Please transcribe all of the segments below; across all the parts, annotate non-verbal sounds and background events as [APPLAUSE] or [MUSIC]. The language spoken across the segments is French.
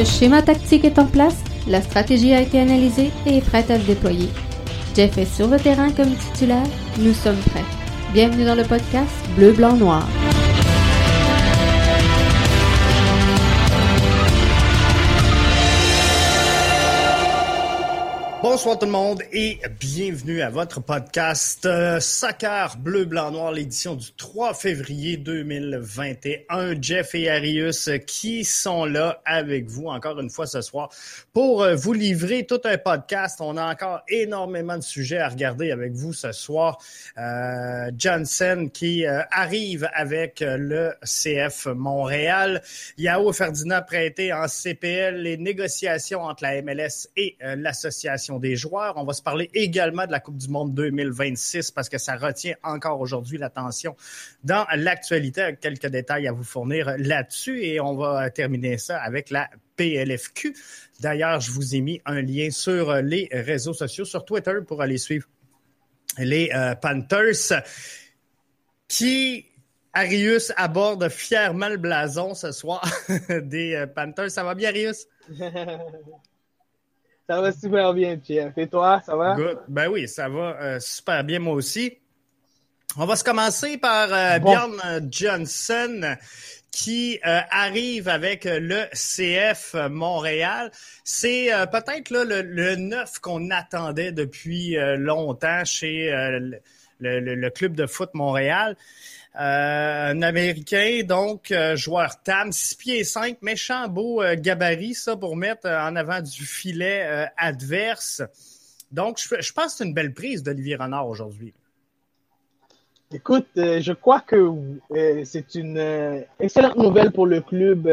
Le schéma tactique est en place, la stratégie a été analysée et est prête à se déployer. Jeff est sur le terrain comme titulaire, nous sommes prêts. Bienvenue dans le podcast Bleu, Blanc, Noir. Bonsoir tout le monde et bienvenue à votre podcast euh, Soccer Bleu, Blanc, Noir, l'édition du 3 février 2021. Jeff et Arius qui sont là avec vous encore une fois ce soir pour euh, vous livrer tout un podcast. On a encore énormément de sujets à regarder avec vous ce soir. Euh, Johnson qui euh, arrive avec le CF Montréal. Yao Ferdinand prêté en CPL. Les négociations entre la MLS et l'association des joueurs. On va se parler également de la Coupe du Monde 2026 parce que ça retient encore aujourd'hui l'attention dans l'actualité. Quelques détails à vous fournir là-dessus et on va terminer ça avec la PLFQ. D'ailleurs, je vous ai mis un lien sur les réseaux sociaux, sur Twitter pour aller suivre les euh, Panthers qui Arius aborde fièrement le blason ce soir [LAUGHS] des euh, Panthers. Ça va bien, Arius? [LAUGHS] Ça va super bien, Jeff. Et toi, ça va? Good. Ben oui, ça va euh, super bien, moi aussi. On va se commencer par euh, Bjorn Johnson qui euh, arrive avec le CF Montréal. C'est peut-être le, le neuf qu'on attendait depuis longtemps chez le, le, club de foot Montréal. Euh, un Américain, donc euh, joueur TAM, 6 pieds 5, méchant beau euh, gabarit, ça, pour mettre en avant du filet adverse. Donc, je, pense que c'est une belle prise d'Olivier Renard aujourd'hui. Écoute, je crois que c'est une excellente nouvelle pour le club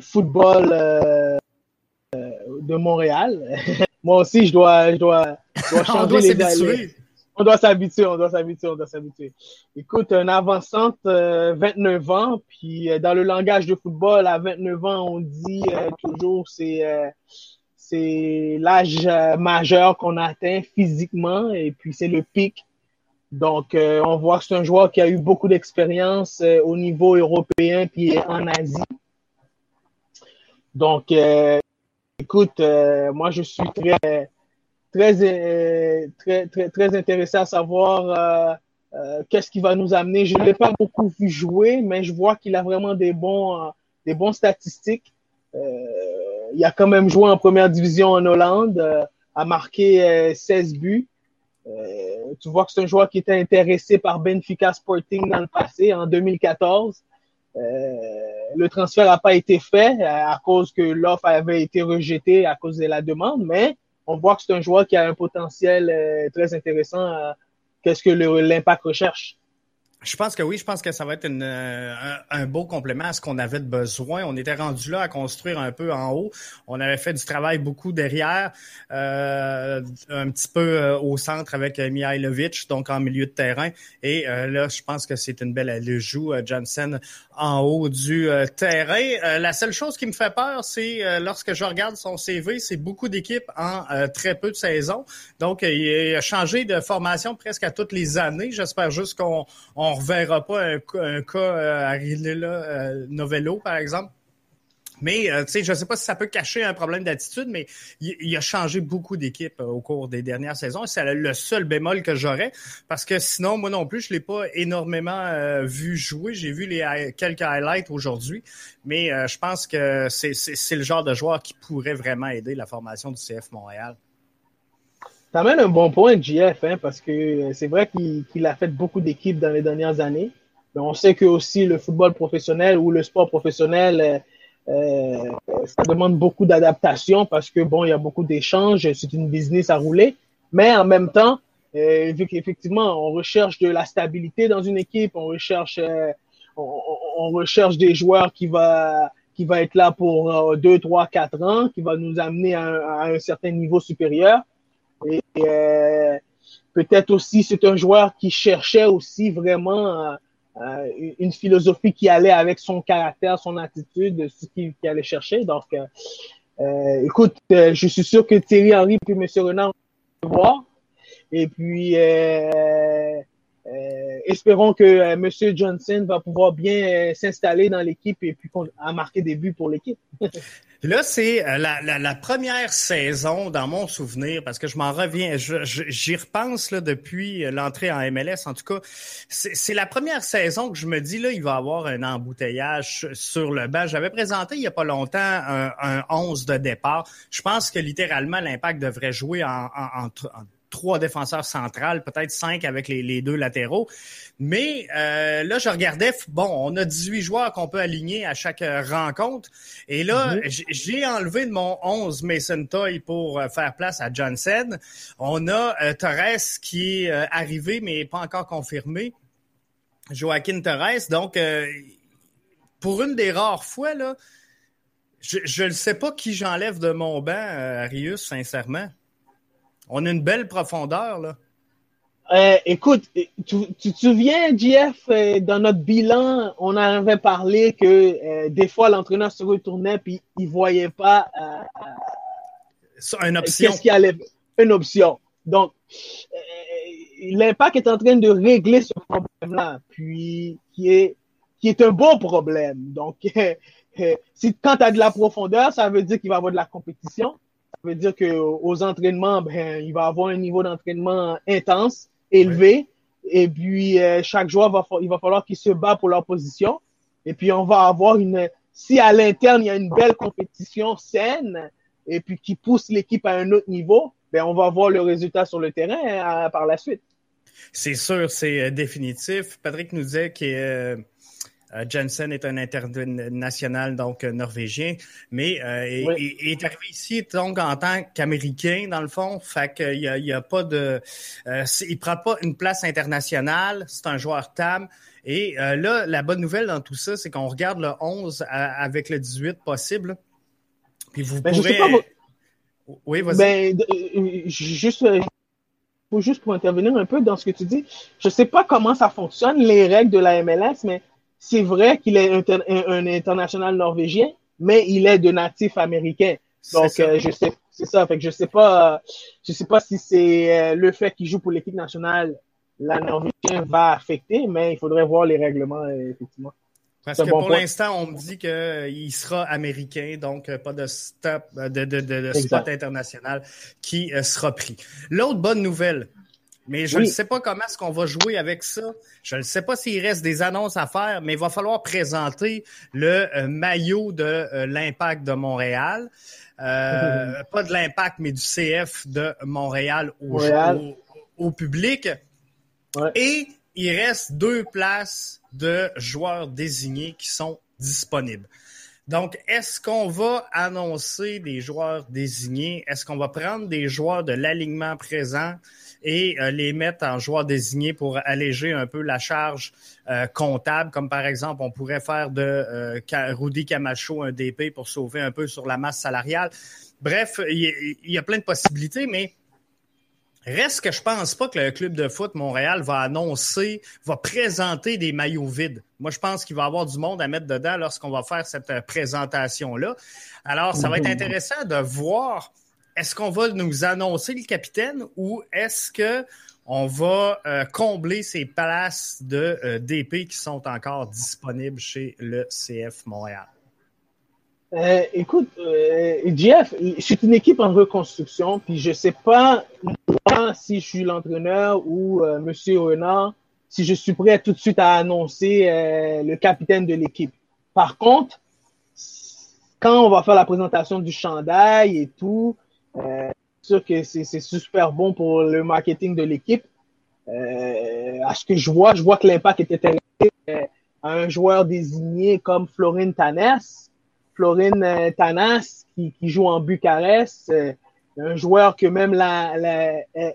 football de Montréal. [LAUGHS] Moi aussi, je dois, je dois, [LAUGHS] changer les, on doit s'habituer, on doit s'habituer, on doit s'habituer. Écoute, un avançante, 29 euh, ans, puis euh, dans le langage de football, à 29 ans, on dit euh, toujours c'est c'est l'âge majeur qu'on atteint physiquement et puis c'est le pic. Donc, on voit que c'est un joueur qui a eu beaucoup d'expérience au niveau européen puis en Asie. Donc, écoute, moi, je suis très très, euh, très, très, très intéressé à savoir euh, euh, qu'est-ce qui va nous amener. Je ne l'ai pas beaucoup vu jouer, mais je vois qu'il a vraiment des bons, des bons statistiques. il a quand même joué en première division en Hollande, a marqué 16 buts. tu vois que c'est un joueur qui était intéressé par Benfica Sporting dans le passé, en 2014. le transfert n'a pas été fait à cause que l'offre avait été rejetée à cause de la demande, mais on voit que c'est un joueur qui a un potentiel euh, très intéressant. Qu'est-ce que l'impact recherche? Je pense que oui, je pense que ça va être euh, un, beau complément à ce qu'on avait de besoin. On était rendu là à construire un peu en haut. On avait fait du travail beaucoup derrière, euh, un petit peu euh, au centre avec Mihailovic, donc en milieu de terrain. Et là, je pense que c'est une belle joue Johnson en haut du terrain. la seule chose qui me fait peur, c'est lorsque je regarde son CV, c'est beaucoup d'équipes en très peu de saisons. Donc, il a changé de formation presque à toutes les années. J'espère juste qu'on on reverra pas un, cas euh, là, euh, Novello, par exemple. Mais euh, je ne sais pas si ça peut cacher un problème d'attitude, mais il, a changé beaucoup d'équipes au cours des dernières saisons. C'est le seul bémol que j'aurais, parce que sinon, moi non plus, je l'ai pas énormément vu jouer. J'ai vu les quelques highlights aujourd'hui, mais je pense que c'est le genre de joueur qui pourrait vraiment aider la formation du CF Montréal. Ça amène un bon point, JF, hein, parce que euh, c'est vrai qu'il a fait beaucoup d'équipes dans les dernières années. Mais on sait que aussi le football professionnel ou le sport professionnel, euh, euh ça demande beaucoup d'adaptation parce que bon, il y a beaucoup d'échanges, c'est une business à rouler. Mais en même temps, euh, vu qu'effectivement, on recherche de la stabilité dans une équipe, on recherche, euh, on, on, recherche des joueurs qui va qui va être là pour deux, trois, quatre ans, qui va nous amener à à un certain niveau supérieur. Et euh, peut-être aussi, c'est un joueur qui cherchait aussi vraiment euh, euh, une philosophie qui allait avec son caractère, son attitude, ce qu'il allait chercher. Donc, écoute, je suis sûr que Thierry Henry et M. Renard vont voir. Et puis, espérons que Monsieur Johnson va pouvoir bien s'installer dans l'équipe et puis à marquer des buts pour l'équipe. [LAUGHS] Là, c'est euh, la, la, la, première saison dans mon souvenir, parce que je m'en reviens, j'y repense là, depuis euh, l'entrée en MLS. En tout cas, c'est la première saison que je me dis, là, il va y avoir un embouteillage sur le banc. J'avais présenté il y a pas longtemps un, un 11 de départ. Je pense que littéralement, l'impact devrait jouer en, en, en trois défenseurs centrales, peut-être cinq avec les, les deux latéraux. Mais euh, là, je regardais, bon, on a 18 joueurs qu'on peut aligner à chaque euh, rencontre. Et là, mm-hmm. j'ai enlevé de mon 11 Mason Toy pour euh, faire place à Johnson. On a Torres qui est arrivé, mais pas encore confirmé. Joaquin Torres. Donc, pour une des rares fois, là, je ne sais pas qui j'enlève de mon banc, Arius, sincèrement. On a une belle profondeur, là. Euh, écoute, tu, tu, te souviens, JF, euh, dans notre bilan, on avait parlé que euh, des fois l'entraîneur se retournait puis il voyait pas une option. Qu'est-ce qu'il allait une option. Donc, l'impact est en train de régler ce problème-là, puis qui est qui est un bon problème. Donc, [LAUGHS] si quand tu as de la profondeur, ça veut dire qu'il va y avoir de la compétition. Ça veut dire qu'aux entraînements, ben, il va avoir un niveau d'entraînement intense, élevé. Et puis, euh, chaque joueur, va, il va falloir qu'il se bat pour leur position. Et puis, on va avoir une... Si à l'interne, il y a une belle compétition saine et puis qui pousse l'équipe à un autre niveau, ben, on va voir le résultat sur le terrain hein, par la suite. C'est sûr, c'est euh, définitif. Patrick nous disait que euh, euh, Jensen est un international donc euh, norvégien, mais euh, il, est arrivé ici donc en tant qu'américain dans le fond, fait qu'il y a, y a pas de, il prend pas une place internationale, c'est un joueur TAM. Et là, la bonne nouvelle dans tout ça, c'est qu'on regarde le 11 avec le 18 possible. Puis vous ben, pourrez. Oui, vas-y. Ben, juste juste pour intervenir un peu dans ce que tu dis, je sais pas comment ça fonctionne, les règles de la MLS, mais c'est vrai qu'il est un, international norvégien, mais il est de natif américain. Donc, euh, je sais, c'est ça. Fait que je sais pas, je sais pas si c'est euh, le fait qu'il joue pour l'équipe nationale, la norvégienne va affecter, mais il faudrait voir les règlements, euh, effectivement. Parce que pour l'instant, on me dit qu'il sera américain, donc pas de stop, de, de, de, spot international qui sera pris. L'autre bonne nouvelle, mais je ne sais pas comment est-ce qu'on va jouer avec ça. Je ne sais pas s'il reste des annonces à faire, mais il va falloir présenter le euh, maillot de euh, l'Impact de Montréal. Euh, [LAUGHS] pas de l'Impact, mais du CF de Montréal au, au, public. Et il reste deux places de joueurs désignés qui sont disponibles. Donc, est-ce qu'on va annoncer des joueurs désignés? Est-ce qu'on va prendre des joueurs de l'alignement présent? Et euh, les mettre en joueurs désignés pour alléger un peu la charge euh, comptable, comme par exemple, on pourrait faire de euh, Rudy Camacho un DP pour sauver un peu sur la masse salariale. Bref, il y, a plein de possibilités, mais Reste que je pense pas que le club de foot Montréal va annoncer, va présenter des maillots vides. Moi, je pense qu'il va y avoir du monde à mettre dedans lorsqu'on va faire cette présentation-là. Alors, ça va être intéressant de voir est-ce qu'on va nous annoncer le capitaine ou est-ce que on va euh, combler ces places de euh, DP qui sont encore disponibles chez le CF Montréal? Euh, écoute, Jeff, c'est une équipe en reconstruction, puis je sais pas si je suis l'entraîneur ou Monsieur Renard, si je suis prêt tout de suite à annoncer le capitaine de l'équipe. Par contre, quand on va faire la présentation du chandail et tout, euh, sûr que c'est super bon pour le marketing de l'équipe. Euh, à ce que je vois, je vois que l'impact est intéressé euh, à un joueur désigné comme Florine Tanas. Florine euh, Tanas, qui, qui, joue en Bucarest. Euh, un joueur que même la, la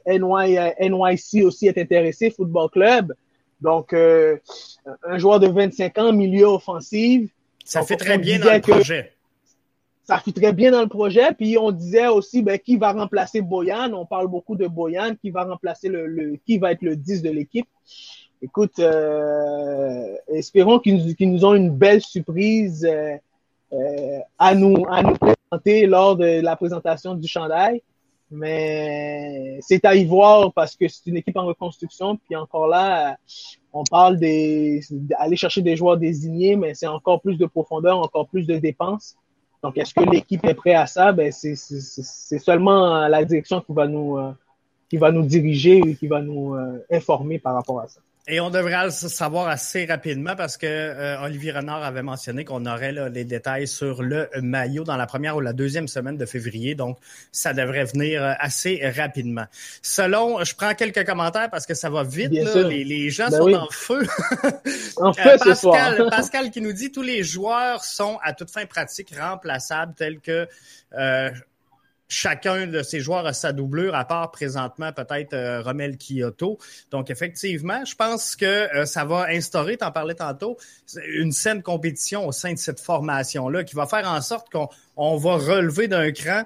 NY, NYC aussi est intéressé, Football Club. Donc, un joueur de 25 ans, milieu offensif. Ça fait très bien dans le projet ça très bien dans le projet. Puis on disait aussi ben, qui va remplacer Boyan. On parle beaucoup de Boyan, qui va remplacer le, qui va être le 10 de l'équipe. Écoute, euh, espérons qu'ils nous, nous, ont une belle surprise euh, euh, à, nous, à nous présenter lors de la présentation du chandail. Mais c'est à y voir parce que c'est une équipe en reconstruction. Puis encore là, on parle d'aller chercher des joueurs désignés, mais c'est encore plus de profondeur, encore plus de dépenses. Donc, est-ce que l'équipe est prête à ça? Ben, c'est seulement la direction qui va nous, euh, qui va nous diriger et qui va nous euh, informer par rapport à ça. Et on devrait le savoir assez rapidement parce que euh, Olivier Renard avait mentionné qu'on aurait les détails sur le maillot dans la première ou la deuxième semaine de février. Donc, ça devrait venir euh, assez rapidement. Selon, je prends quelques commentaires parce que ça va vite. les, gens ben sont en feu. [LAUGHS] en feu Pascal, soir. [LAUGHS] Pascal qui nous dit tous les joueurs sont à toute fin pratique remplaçables tels que chacun de ces joueurs a sa doublure, à part présentement peut-être euh, Romel Kyoto. Donc, effectivement, je pense que euh, ça va instaurer, tu en parlais tantôt, une saine compétition au sein de cette formation-là qui va faire en sorte qu'on va relever d'un cran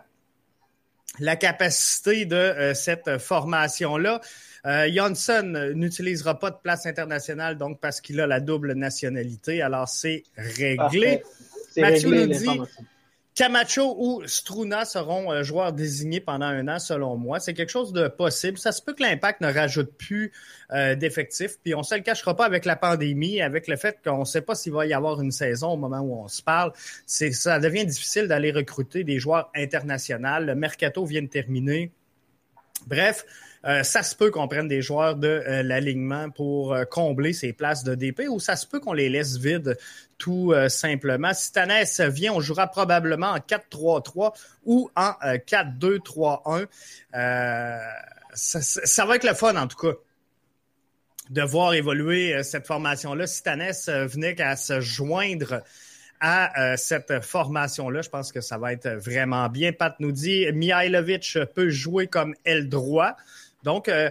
la capacité de euh, cette formation-là. Johnson n'utilisera pas de place internationale, donc parce qu'il a la double nationalité. Alors, c'est réglé. Mathieu nous dit Camacho ou Struna seront euh, joueurs désignés pendant un an, selon moi. C'est quelque chose de possible. Ça se peut que l'impact ne rajoute plus euh, d'effectifs. Puis on se le cachera pas avec la pandémie, avec le fait qu'on ne sait pas s'il va y avoir une saison au moment où on se parle. C'est, ça devient difficile d'aller recruter des joueurs internationaux. Le mercato vient de terminer. Bref, euh, ça se peut qu'on prenne des joueurs de euh, l'alignement pour euh, combler ces places de DP ou ça se peut qu'on les laisse vides tout simplement. Si Tanès vient, on jouera probablement en 4-3-3 ou en 4-2-3-1. Ça, va être le fun en tout cas de voir évoluer cette formation-là. Si Tanès venait qu'à se joindre à cette formation-là. Je pense que ça va être vraiment bien. Pat nous dit Mihailovic peut jouer comme aile droit. Donc, euh,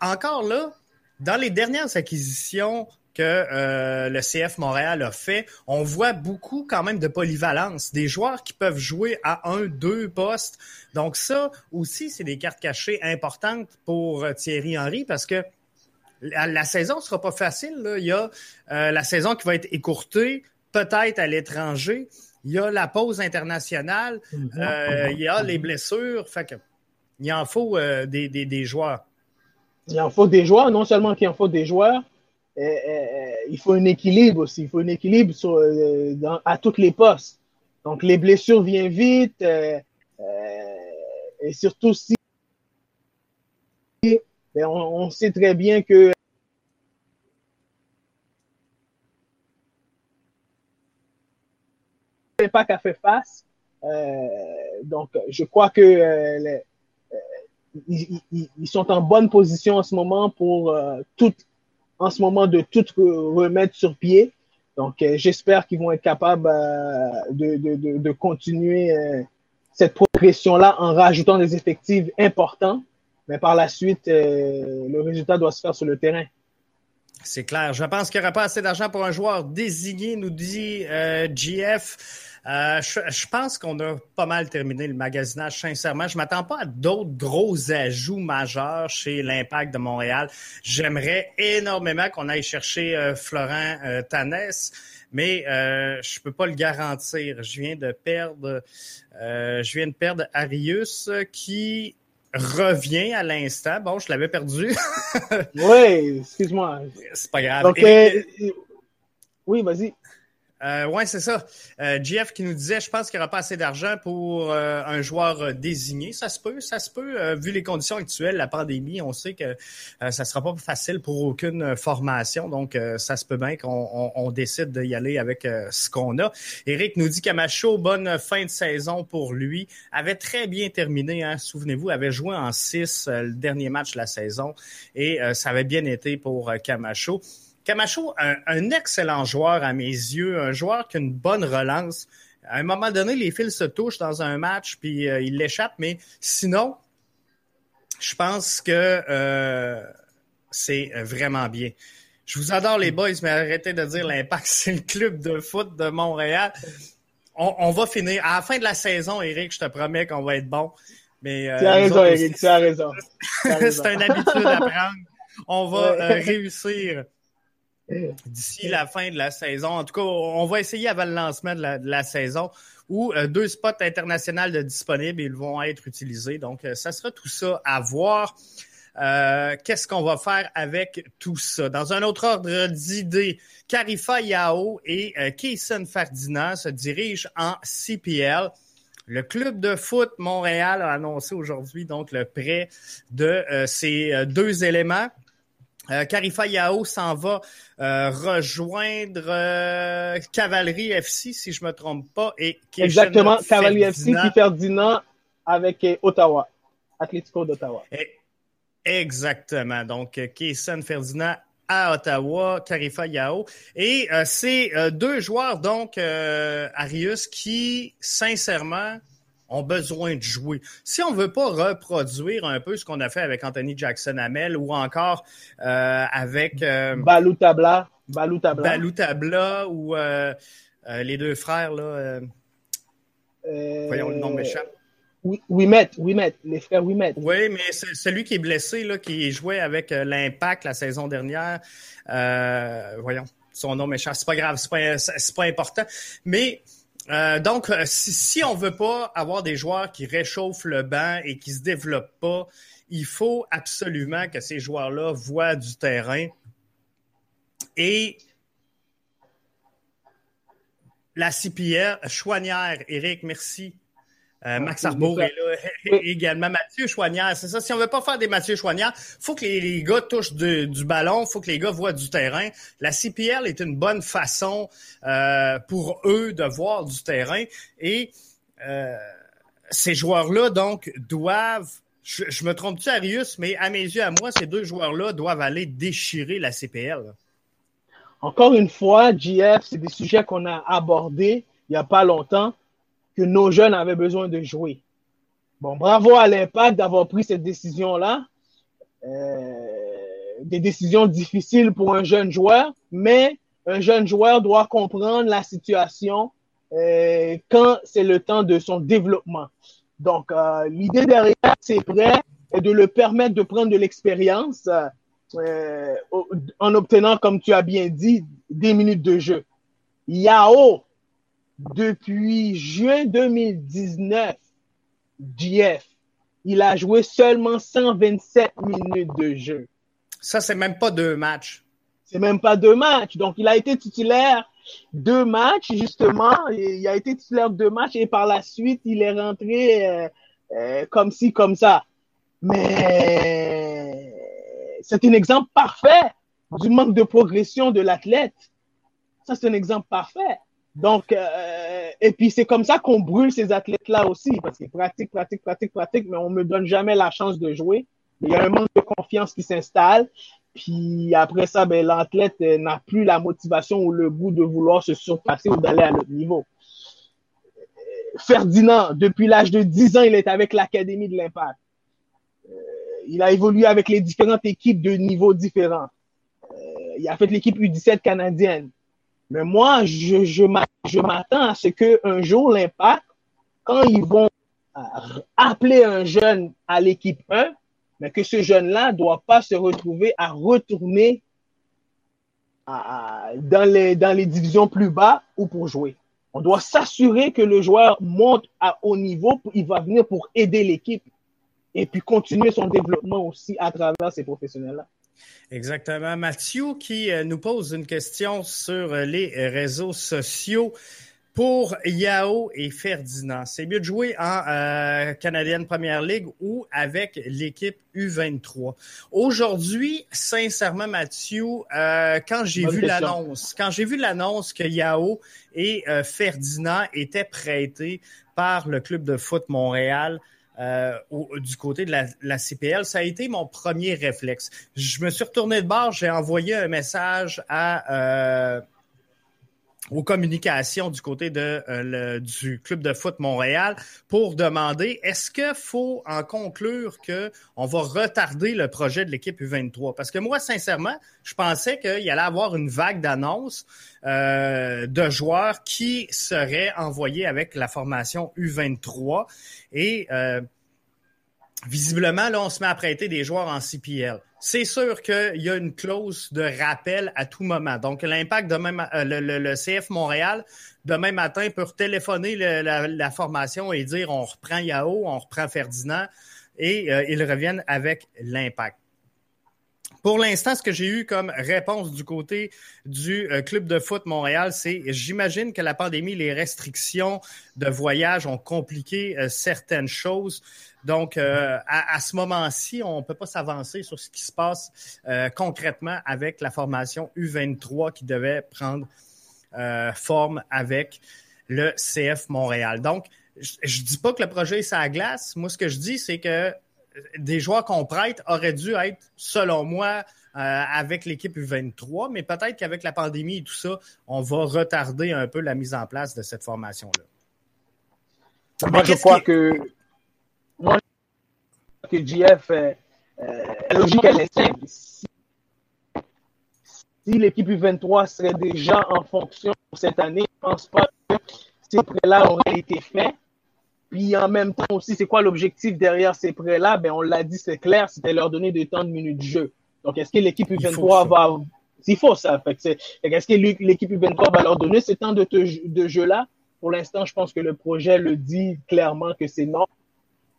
encore là, dans les dernières acquisitions que euh, le CF Montréal a fait, on voit beaucoup quand même de polyvalence, des joueurs qui peuvent jouer à un, deux postes. Donc ça aussi, c'est des cartes cachées importantes pour euh, Thierry Henry parce que la, saison ne sera pas facile. Il y a la saison qui va être écourtée, peut-être à l'étranger. Il y a la pause internationale, il y a les blessures. Fait que il en faut euh, des, des, joueurs. Il en faut des joueurs, non seulement qu'il en faut des joueurs, euh, euh, il faut un équilibre aussi. Il faut un équilibre à toutes les postes. Donc, les blessures viennent vite et surtout si ben, on, sait très bien que pas qu'à fait face. donc, je crois que ils, sont en bonne position en ce moment pour euh, tout, en ce moment de tout remettre sur pied. Donc, euh, j'espère qu'ils vont être capables euh, de, de, de, continuer cette progression-là en rajoutant des effectifs importants. Mais par la suite, le résultat doit se faire sur le terrain. C'est clair. Je pense qu'il n'y aura pas assez d'argent pour un joueur désigné, nous dit GF. Euh, je, pense qu'on a pas mal terminé le magasinage, sincèrement. Je m'attends pas à d'autres gros ajouts majeurs chez l'Impact de Montréal. J'aimerais énormément qu'on aille chercher euh, Florent euh, Tanès, mais euh, je peux pas le garantir. Je viens de perdre, je viens de perdre Arius qui revient à l'instant. Bon, je l'avais perdu. oui, excuse-moi. [LAUGHS] C'est pas grave. oui, vas-y. Euh, oui, c'est ça. Euh, Jeff qui nous disait, je pense qu'il n'y aura pas assez d'argent pour euh, un joueur euh, désigné. Ça se peut, ça se peut. vu les conditions actuelles, la pandémie, on sait que ça sera pas facile pour aucune formation. Donc, ça se peut bien qu'on on, décide d'y aller avec ce qu'on a. Eric nous dit Camacho, bonne fin de saison pour lui. Avait très bien terminé, hein, souvenez-vous, avait joué en 6 le dernier match de la saison et ça avait bien été pour Camacho. Camacho, un, excellent joueur à mes yeux, un joueur qui a une bonne relance. À un moment donné, les fils se touchent dans un match, puis euh, il l'échappe, mais sinon, je pense que euh, c'est vraiment bien. Je vous adore les boys, mais arrêtez de dire l'impact, [LAUGHS] c'est le club de foot de Montréal. On, va finir. À la fin de la saison, Eric, je te promets qu'on va être bon. Mais, euh, tu as raison, Eric, tu as raison. [LAUGHS] c'est une habitude à prendre. On va réussir d'ici la fin de la saison. En tout cas, on va essayer avant le lancement de la, saison où euh, deux spots internationaux de disponibles ils vont être utilisés. Donc, euh, ça sera tout ça à voir. Euh, qu'est-ce qu'on va faire avec tout ça? Dans un autre ordre d'idées, Carifa Yao et Kaysen Ferdinand se dirigent en CPL. Le club de foot Montréal a annoncé aujourd'hui donc le prêt de ces deux éléments. Euh, Carifa Yao s'en va euh, rejoindre euh, Cavalerie FC, si je ne me trompe pas. Et Exactement, Cavalerie FC qui Ferdinand avec Ottawa, Atlético d'Ottawa. Exactement. Donc, Kaysen Ferdinand à Ottawa, Carifa Yao. Et c'est deux joueurs, donc, Arius, qui, sincèrement, ont besoin de jouer. Si on veut pas reproduire un peu ce qu'on a fait avec Anthony Jackson Hamel ou encore euh, avec euh, Balou Tabla, Balou Tabla, ou euh, les deux frères là. voyons le nom méchant. Wimet, Wimet, les frères Wimet. Oui, mais celui qui est blessé, là, qui jouait avec l'Impact la saison dernière. voyons, son nom méchant. C'est pas grave, c'est pas, pas important. Mais euh, donc, euh, si, on veut pas avoir des joueurs qui réchauffent le banc et qui se développent pas, il faut absolument que ces joueurs-là voient du terrain. Et la CPR, Chouanière, Eric, merci. Euh, Max Arbour est là [LAUGHS] également. Mathieu Chouanière, c'est ça. Si on veut pas faire des Mathieu Chouanière, faut que les, gars touchent du ballon, faut que les gars voient du terrain. La CPL est une bonne façon euh, pour eux de voir du terrain. Et euh, ces joueurs-là, donc, doivent je, me trompe-tu, Arius, mais à mes yeux, à moi, ces deux joueurs-là doivent aller déchirer la CPL. Encore une fois, JF, c'est des sujets qu'on a abordés il n'y a pas longtemps que nos jeunes avaient besoin de jouer. Bon, bravo à l'Impact d'avoir pris cette décision-là. Euh, des décisions difficiles pour un jeune joueur, mais un jeune joueur doit comprendre la situation euh, quand c'est le temps de son développement. Donc, euh, l'idée derrière c'est prêt est de le permettre de prendre de l'expérience en obtenant, comme tu as bien dit, des minutes de jeu. Yao depuis juin 2019, JF, il a joué seulement 127 minutes de jeu. Ça, c'est même pas deux matchs. C'est même pas deux matchs. Donc, il a été titulaire deux matchs, justement. Il a été titulaire deux matchs et par la suite, il est rentré euh, euh, comme ci, comme ça. Mais c'est un exemple parfait du manque de progression de l'athlète. Ça, c'est un exemple parfait. Donc, euh, et puis c'est comme ça qu'on brûle ces athlètes-là aussi, parce qu'ils pratiquent, pratiquent, pratiquent, pratiquent, mais on me donne jamais la chance de jouer. Il y a un manque de confiance qui s'installe. Puis après ça, ben, l'athlète euh, n'a plus la motivation ou le goût de vouloir se surpasser ou d'aller à l'autre niveau. Ferdinand, depuis l'âge de 10 ans, il est avec l'Académie de l'Impact. Euh, il a évolué avec les différentes équipes de niveaux différents. il a fait l'équipe U17 canadienne. Mais moi, je, je m'attends à ce qu'un jour, l'impact, quand ils vont euh, appeler un jeune à l'équipe 1, mais que ce jeune-là ne doit pas se retrouver à retourner dans, les, dans les divisions plus bas ou pour jouer. On doit s'assurer que le joueur monte à haut niveau, il va venir pour aider l'équipe et puis continuer son développement aussi à travers ces professionnels-là. Exactement. Mathieu qui euh, nous pose une question sur euh, les réseaux sociaux. Pour Yao et Ferdinand, c'est mieux de jouer en euh, Canadienne Première Ligue ou avec l'équipe U23. Aujourd'hui, sincèrement, Mathieu, quand j'ai vu l'annonce, quand j'ai vu l'annonce que Yao et Ferdinand étaient prêtés par le club de foot Montréal, euh, du côté de la, CPL, ça a été mon premier réflexe. Je me suis retourné de bord, j'ai envoyé un message à euh, aux communications du côté euh, du club de foot Montréal pour demander est-ce qu'il faut en conclure qu'on va retarder le projet de l'équipe U23? Parce que moi, sincèrement, je pensais qu'il allait avoir une vague d'annonces euh, de joueurs qui seraient envoyés avec la formation U23. Et euh, visiblement, là, on se met à prêter des joueurs en CPL. C'est sûr qu'il y a une clause de rappel à tout moment. Donc, l'impact demain, euh, le, CF Montréal, demain matin, peut téléphoner la, formation et dire on reprend Yao, on reprend Ferdinand, et euh, ils reviennent avec l'impact. Pour l'instant, ce que j'ai eu comme réponse du côté du euh, club de foot Montréal, c'est j'imagine que la pandémie, les restrictions de voyage ont compliqué certaines choses. Donc, euh, à, ce moment-ci, on ne peut pas s'avancer sur ce qui se passe euh, concrètement avec la formation U23 qui devait prendre euh, forme avec le CF Montréal. Donc, je ne dis pas que le projet est à glace. Moi, ce que je dis, c'est que des joueurs qu'on prête auraient dû être, selon moi, avec l'équipe U23, mais peut-être qu'avec la pandémie et tout ça, on va retarder un peu la mise en place de cette formation-là. Moi, je crois que moi, que GF, euh, euh, logique, elle est simple. Si, l'équipe U23 serait déjà en fonction cette année, je ne pense pas que ces prêts-là auraient été faits. Puis en même temps aussi, c'est quoi l'objectif derrière ces prêts-là? Ben, on l'a dit, c'est clair, c'était leur donner des temps de minutes de jeu. Donc, est-ce que l'équipe U23 va. Il faut ça. Est-ce que l'équipe U23 va leur donner ce temps de, de jeu-là? Pour l'instant, je pense que le projet le dit clairement que c'est non.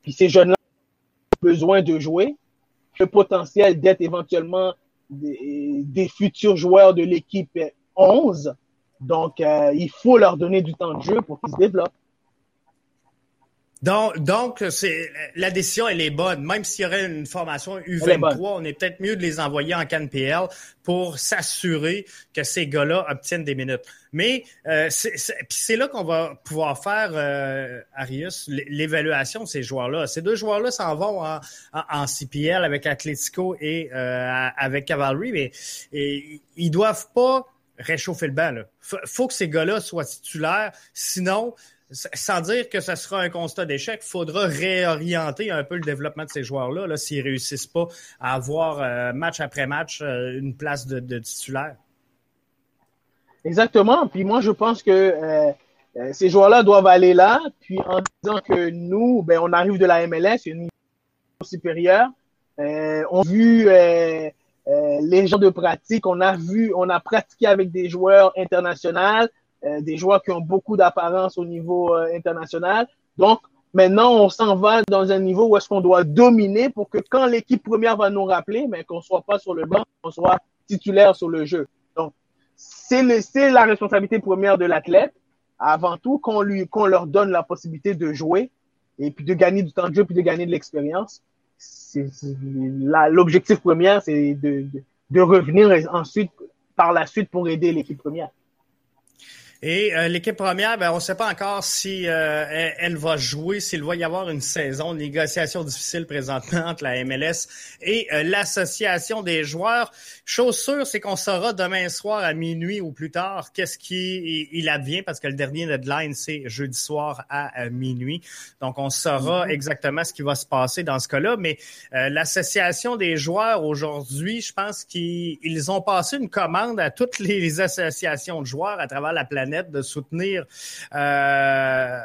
Puis ces jeunes-là ont besoin de jouer, le potentiel d'être éventuellement des, futurs joueurs de l'équipe 11. Donc, euh, il faut leur donner du temps de jeu pour qu'ils se développent. Donc, donc c'est la décision, elle est bonne. Même s'il y aurait une formation U23, on est peut-être mieux de les envoyer en CanPL pour s'assurer que ces gars-là obtiennent des minutes. Mais euh, c'est là qu'on va pouvoir faire, euh, Arius, l'évaluation de ces joueurs-là. Ces deux joueurs-là s'en vont en, en, CPL avec Atletico et euh, avec Cavalry, mais et, ils doivent pas réchauffer le banc. Il faut que ces gars-là soient titulaires. Sinon, sans dire que ce sera un constat d'échec, il faudra réorienter un peu le développement de ces joueurs-là là, s'ils ne réussissent pas à avoir euh, match après match euh, une place de, titulaire. Exactement. Puis moi, je pense que euh, ces joueurs-là doivent aller là. Puis en disant que nous, ben, on arrive de la MLS, une niveau supérieur. on a vu les gens de pratique, on a vu, on a pratiqué avec des joueurs internationaux. Euh, des joueurs qui ont beaucoup d'apparence au niveau euh, international. Donc, maintenant, on s'en va dans un niveau où est-ce qu'on doit dominer pour que quand l'équipe première va nous rappeler, mais qu'on soit pas sur le banc, qu'on soit titulaire sur le jeu. Donc, c'est la responsabilité première de l'athlète. Avant tout, qu'on lui, qu'on leur donne la possibilité de jouer et puis de gagner du temps de jeu puis de gagner de l'expérience. L'objectif premier, c'est de, de, de revenir ensuite, par la suite, pour aider l'équipe première. Et euh, l'équipe première, ben, on ne sait pas encore si euh, elle, va jouer, s'il va y avoir une saison de négociation difficile présentement [LAUGHS] entre la MLS et euh, l'association des joueurs. Chose sûre, c'est qu'on saura demain soir à minuit ou plus tard qu'est-ce qui il advient parce que le dernier deadline, c'est jeudi soir à, minuit. Donc, on saura mm-hmm. exactement ce qui va se passer dans ce cas-là. Mais l'association des joueurs aujourd'hui, je pense qu'ils ont passé une commande à toutes les associations de joueurs à travers la planète de soutenir euh,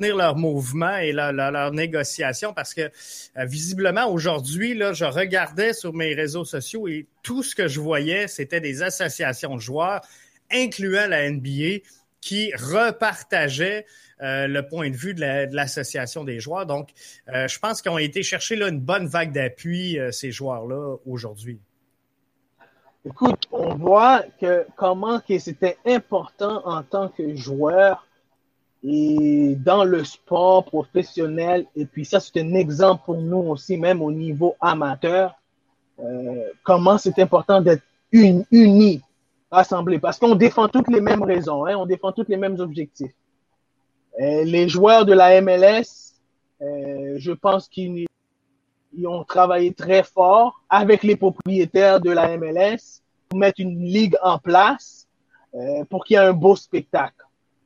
leur mouvement et leur, négociation parce que euh, visiblement aujourd'hui je regardais sur mes réseaux sociaux et tout ce que je voyais c'était des associations de joueurs incluant la NBA qui repartageaient euh, le point de vue de l'association des joueurs. Donc, je pense qu'ils ont été chercher une bonne vague d'appui, ces joueurs-là, aujourd'hui. Écoute, on voit que comment que c'était important en tant que joueur et dans le sport professionnel. Et puis ça, c'est un exemple pour nous aussi, même au niveau amateur. Euh, comment c'est important d'être unis, rassemblés, parce qu'on défend toutes les mêmes raisons, hein, on défend tous les mêmes objectifs. Euh, les joueurs de la MLS, euh, je pense qu'ils ils ont travaillé très fort avec les propriétaires de la MLS pour mettre une ligue en place euh, pour qu'il y ait un beau spectacle.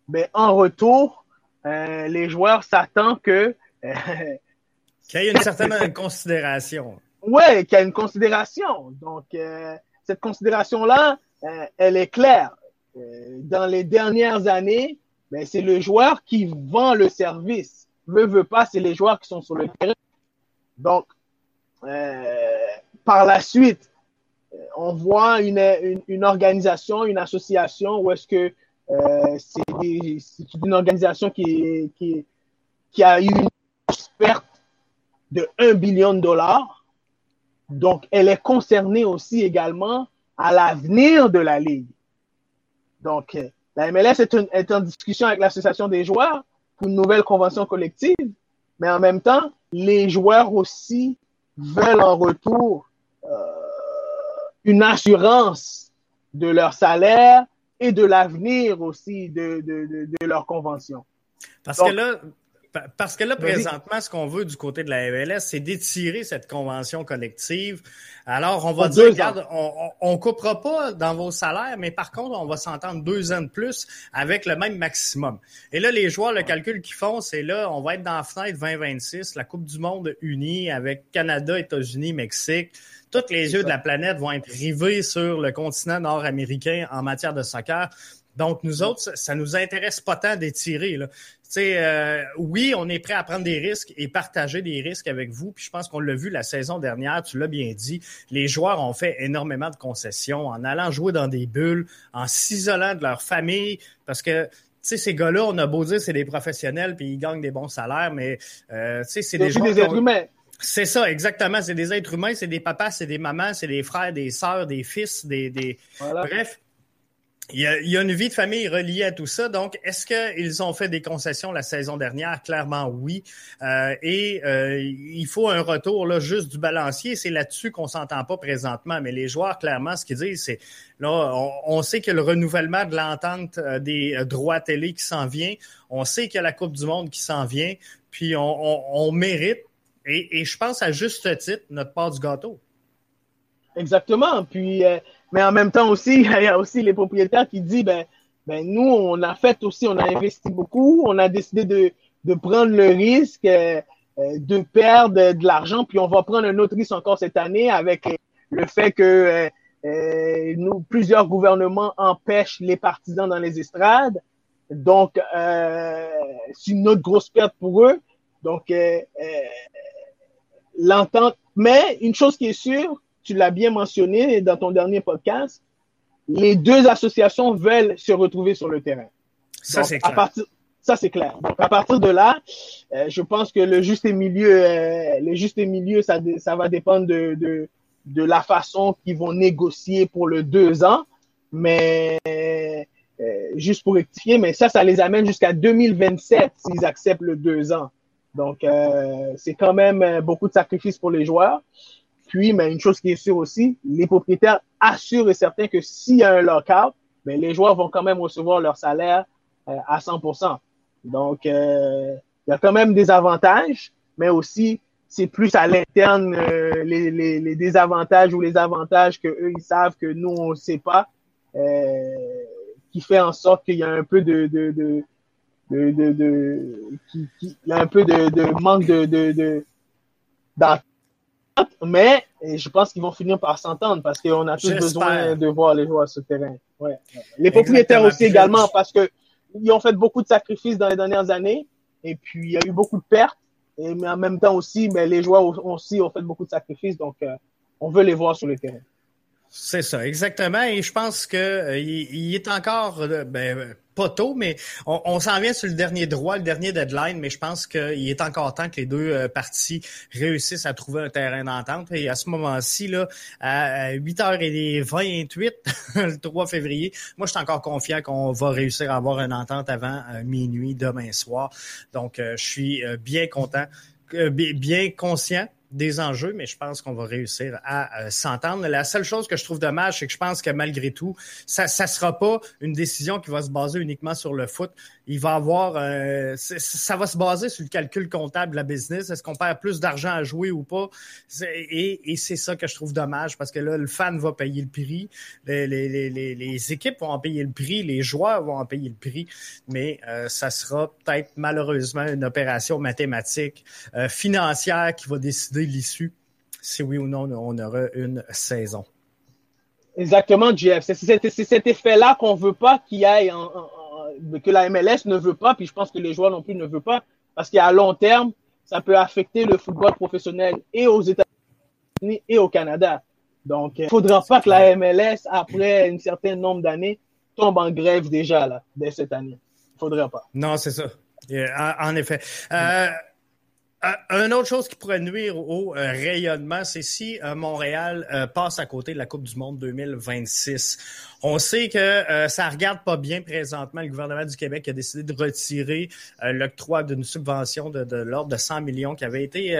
Mais en retour, euh, les joueurs s'attendent que... Euh, [LAUGHS] qu'il y ait une certaine [LAUGHS] considération. Oui, qu'il y ait une considération. Donc, euh, cette considération-là, euh, elle est claire. dans les dernières années, ben, c'est le joueur qui vend le service. Veut, veut pas, c'est les joueurs qui sont sur le terrain Donc, par la suite, on voit une, organisation, une association où est-ce que c'est une organisation qui, a eu une perte de 1 billion de dollars. Donc, elle est concernée aussi également à l'avenir de la Ligue. Donc, euh, la MLS est, en discussion avec l'Association des joueurs pour une nouvelle convention collective, mais en même temps, les joueurs aussi veulent en retour euh, une assurance de leur salaire et de l'avenir aussi de, de, de, leur convention. Parce que là, parce que là, présentement, ce qu'on veut du côté de la MLS, c'est d'étirer cette convention collective. Alors, on va dire, regarde, on, ne coupera pas dans vos salaires, mais par contre, on va s'entendre deux ans de plus avec le même maximum. Et là, les joueurs, le calcul qu'ils font, c'est là, on va être dans la fenêtre 2026, la Coupe du Monde unie avec Canada, États-Unis, Mexique. Tous les yeux de la planète vont être rivés sur le continent nord-américain en matière de soccer. Donc, nous autres, ça, nous intéresse pas tant d'étirer. Euh, oui, on est prêt à prendre des risques et partager des risques avec vous. Puis je pense qu'on l'a vu la saison dernière, tu l'as bien dit. Les joueurs ont fait énormément de concessions en allant jouer dans des bulles, en s'isolant de leur famille, parce que tu sais, ces gars-là, on a beau dire c'est des professionnels puis ils gagnent des bons salaires, mais euh, tu sais, c'est des gens. des êtres humains. C'est ça, exactement. C'est des êtres humains, c'est des papas, c'est des mamans, c'est des frères, des sœurs, des fils, des. des... Bref, il y, a, une vie de famille reliée à tout ça. Donc, est-ce qu'ils ont fait des concessions la saison dernière? Clairement, oui. Euh, et euh, il faut un retour là, juste du balancier. C'est là-dessus qu'on s'entend pas présentement. Mais les joueurs, clairement, ce qu'ils disent, c'est là, on, sait qu'il y a le renouvellement de l'entente euh, des droits télé qui s'en vient. On sait qu'il y a la Coupe du Monde qui s'en vient. Puis on, mérite, et, et, je pense à juste titre, notre part du gâteau. Exactement. Puis mais en même temps aussi, [LAUGHS] il y a aussi les propriétaires qui disent, ben, ben nous, on a fait aussi, on a investi beaucoup, on a décidé de, de prendre le risque euh, euh, de perdre de l'argent, puis on va prendre un autre risque encore cette année avec le fait que euh, nous, plusieurs gouvernements empêchent les partisans dans les estrades. Donc, c'est une autre grosse perte pour eux. Donc, l'entente. Mais une chose qui est sûre, tu l'as bien mentionné dans ton dernier podcast, les deux associations veulent se retrouver sur le terrain. Ça, c'est clair. ça, c'est clair. Donc, à partir de là, euh, je pense que le juste milieu, euh, le juste milieu, ça, ça va dépendre de, de, de la façon qu'ils vont négocier pour le deux ans. Mais euh, juste pour rectifier, mais ça, ça les amène jusqu'à 2027 s'ils acceptent le deux ans. Donc, c'est quand même beaucoup de sacrifices pour les joueurs. Puis, mais une chose qui est sûre aussi, les propriétaires assurent et certains que s'il y a un lockout, mais les joueurs vont quand même recevoir leur salaire euh, à 100%. Donc, euh, il y a quand même des avantages, mais aussi c'est plus à l'interne euh, les, les, désavantages ou les avantages que eux ils savent que nous on ne sait pas, qui fait en sorte qu'il y a un peu de, de, de de, un peu de, manque de, de [LAUGHS] mais je pense qu'ils vont finir par s'entendre parce qu'on a tous besoin de voir les joueurs sur le terrain. Ouais. Les propriétaires aussi également parce que ils ont fait beaucoup de sacrifices dans les dernières années et puis il y a eu beaucoup de pertes. Et, mais en même temps aussi, mais les joueurs aussi ont fait beaucoup de sacrifices, donc euh, on veut les voir sur le terrain. C'est ça, exactement. Et je pense que euh, il, est encore, euh, ben, pas tôt, mais on, s'en vient sur le dernier droit, le dernier deadline, mais je pense qu'il est encore temps que les deux euh, parties réussissent à trouver un terrain d'entente. Et à ce moment-ci, là, à 8h28, [LAUGHS] le 3 février, moi, je suis encore confiant qu'on va réussir à avoir une entente avant minuit demain soir. Donc, je suis bien content, bien conscient des enjeux, mais je pense qu'on va réussir à euh, s'entendre. La seule chose que je trouve dommage, c'est que je pense que malgré tout, ça ne sera pas une décision qui va se baser uniquement sur le foot il va avoir, euh, ça va se baser sur le calcul comptable de la business. Est-ce qu'on perd plus d'argent à jouer ou pas? Et, c'est ça que je trouve dommage parce que là, le fan va payer le prix, les, équipes vont en payer le prix, les joueurs vont en payer le prix, mais euh, ça sera peut-être malheureusement une opération mathématique, euh, financière qui va décider l'issue, si oui ou non on aura une saison. Exactement, Jeff. C'est cet effet-là qu'on veut pas qu'il en que la MLS ne veut pas, puis je pense que les joueurs non plus ne veulent pas, parce qu'à long terme, ça peut affecter le football professionnel et aux États-Unis et au Canada. Donc, il ne faudra pas que la MLS, après un certain nombre d'années, tombe en grève déjà là, dès cette année. Il ne faudra pas. Non, c'est ça. En effet. Euh, euh, une autre chose qui pourrait nuire au euh, rayonnement, c'est si Montréal passe à côté de la Coupe du Monde 2026. On sait que ça regarde pas bien présentement. Le gouvernement du Québec a décidé de retirer l'octroi d'une subvention de, de l'ordre de 100 millions qui avait été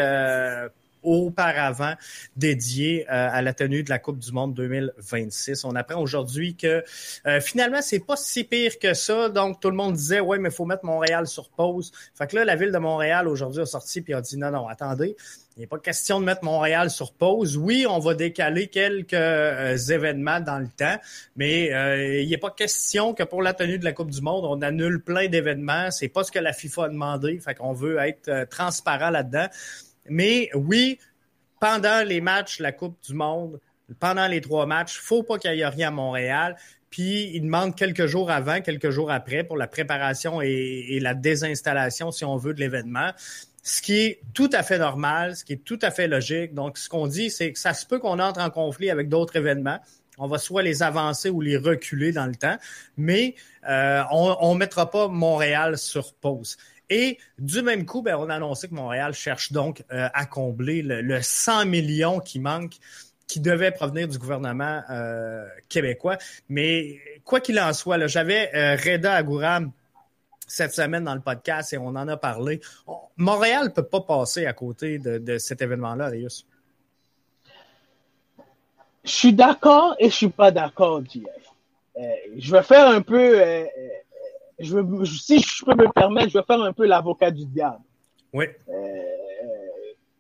auparavant dédié euh, à la tenue de la Coupe du Monde 2026. On apprend aujourd'hui que euh, finalement, c'est pas si pire que ça. Donc, tout le monde disait, ouais, mais il faut mettre Montréal sur pause. Fait que là, la ville de Montréal aujourd'hui a sorti puis a dit, non, non, attendez. Il n'est pas question de mettre Montréal sur pause. Oui, on va décaler quelques euh, événements dans le temps, mais il n'est pas question que pour la tenue de la Coupe du Monde, on annule plein d'événements. C'est pas ce que la FIFA a demandé. Fait qu'on veut être transparent là-dedans. Mais oui, pendant les matchs, la Coupe du Monde, pendant les trois matchs, faut pas qu'il y ait rien à Montréal. Puis il demande quelques jours avant, quelques jours après pour la préparation et, la désinstallation, si on veut, de l'événement. Ce qui est tout à fait normal, ce qui est tout à fait logique. Donc, ce qu'on dit, c'est que ça se peut qu'on entre en conflit avec d'autres événements. On va soit les avancer ou les reculer dans le temps, mais euh, on ne mettra pas Montréal sur pause. Et du même coup, ben, on a annoncé que Montréal cherche donc euh, à combler le, 100 millions qui manque qui devait provenir du gouvernement euh, québécois. Mais quoi qu'il en soit, j'avais euh, Reda Agouram cette semaine dans le podcast et on en a parlé. Montréal ne peut pas passer à côté de, cet événement-là, Arius. Je suis d'accord et je suis pas d'accord, JF. je vais faire un peu je si je peux me permettre, je vais faire un peu l'avocat du diable. Oui. Euh,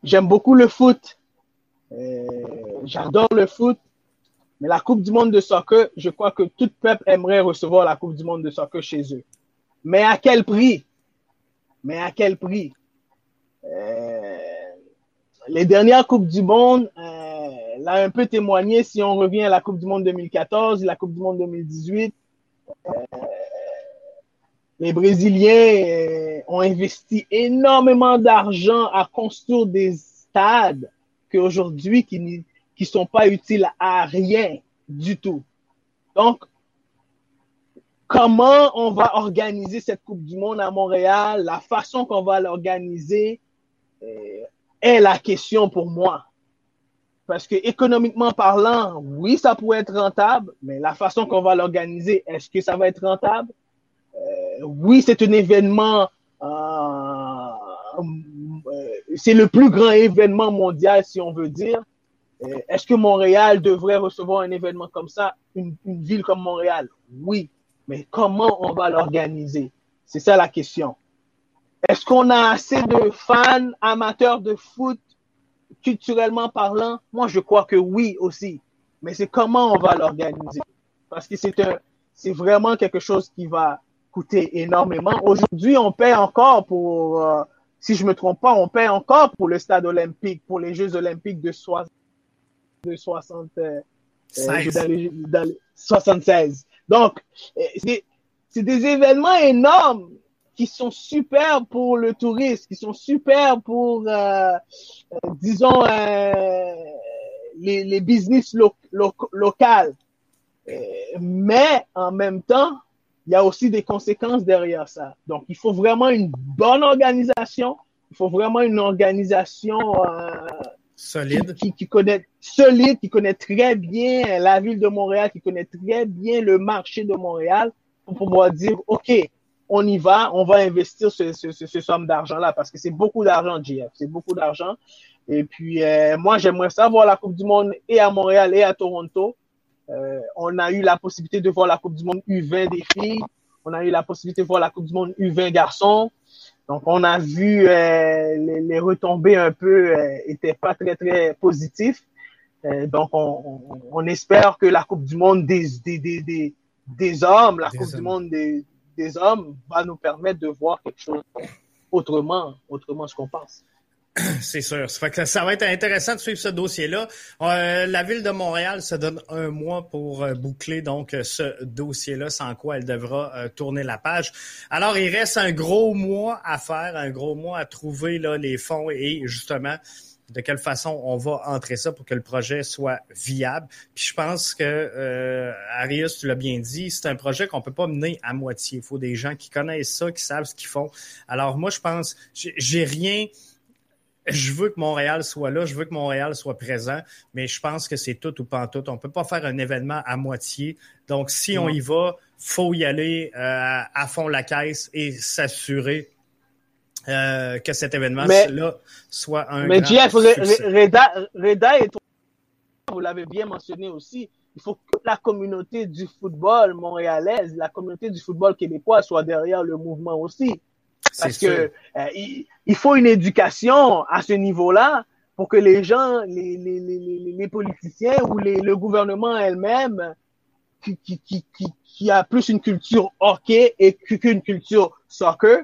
j'aime beaucoup le foot. Euh, j'adore le foot. Mais la Coupe du monde de soccer, je crois que tout peuple aimerait recevoir la Coupe du monde de soccer chez eux. Mais à quel prix? Mais à quel prix? Euh, les dernières Coupes du Monde l'a un peu témoigné si on revient à la Coupe du Monde 2014, la Coupe du Monde 2018. Les Brésiliens euh, ont investi énormément d'argent à construire des stades qu'aujourd'hui qui ne sont pas utiles à rien du tout. Donc, comment on va organiser cette Coupe du Monde à Montréal, la façon qu'on va l'organiser euh, est la question pour moi. Parce que économiquement parlant, oui, ça pourrait être rentable, mais la façon qu'on va l'organiser, est-ce que ça va être rentable? Oui, c'est un événement, euh, euh, c'est le plus grand événement mondial, si on veut dire. Euh, est-ce que Montréal devrait recevoir un événement comme ça, une, ville comme Montréal? Oui, mais comment on va l'organiser? C'est ça la question. Est-ce qu'on a assez de fans amateurs de foot culturellement parlant? Moi, je crois que oui aussi. Mais c'est comment on va l'organiser? Parce que c'est un, c'est vraiment quelque chose qui va, coûté énormément. Aujourd'hui, on paie encore pour, euh, si je me trompe pas, on paie encore pour le stade olympique, pour les Jeux olympiques de, de 60, 76. Euh, Donc, euh, c'est des événements énormes qui sont super pour le tourisme, qui sont super pour, disons, les, les business lo locales. mais en même temps, il y a aussi des conséquences derrière ça. Donc, il faut vraiment une bonne organisation. Il faut vraiment une organisation euh, solide, qui, qui, connaît solide, qui connaît très bien la ville de Montréal, qui connaît très bien le marché de Montréal, pour pouvoir dire, ok, on y va, on va investir ce, ce, ce, somme d'argent là, parce que c'est beaucoup d'argent, JF, c'est beaucoup d'argent. Et puis, euh, moi, j'aimerais savoir la Coupe du Monde et à Montréal et à Toronto. Euh, on a eu la possibilité de voir la Coupe du Monde U20 des filles. On a eu la possibilité de voir la Coupe du Monde U20 garçons. Donc, on a vu euh, les, retombées un peu euh, étaient pas très, très positifs. Euh, donc, on, espère que la Coupe du Monde des, des, des, des, hommes, la Coupe du Monde des, des hommes va nous permettre de voir quelque chose autrement, autrement ce qu'on pense. [CLEARS THROAT] C'est sûr. Ça, fait que ça va être intéressant de suivre ce dossier-là. Euh, la ville de Montréal se donne un mois pour euh, boucler donc euh, ce dossier-là, sans quoi elle devra tourner la page. Alors, il reste un gros mois à faire, un gros mois à trouver là, les fonds et justement de quelle façon on va entrer ça pour que le projet soit viable. Puis je pense que Arius, tu l'as bien dit, c'est un projet qu'on peut pas mener à moitié. Il faut des gens qui connaissent ça, qui savent ce qu'ils font. Alors moi, je pense, j'ai rien je veux que Montréal soit là, je veux que Montréal soit présent, mais je pense que c'est tout ou pas tout. On peut pas faire un événement à moitié. Donc, si on y va, faut y aller euh, à fond la caisse et s'assurer euh, que cet événement-là soit un Mais grand Jeff, Reda, Reda et vous l'avez bien mentionné aussi, il faut que la communauté du football montréalaise, la communauté du football québécois soit derrière le mouvement aussi. Parce que euh, il, faut une éducation à ce niveau-là pour que les gens, les, les, les, les politiciens ou les, le gouvernement elle-même, qui, qui, qui, qui, a plus une culture hockey et qu'une culture soccer,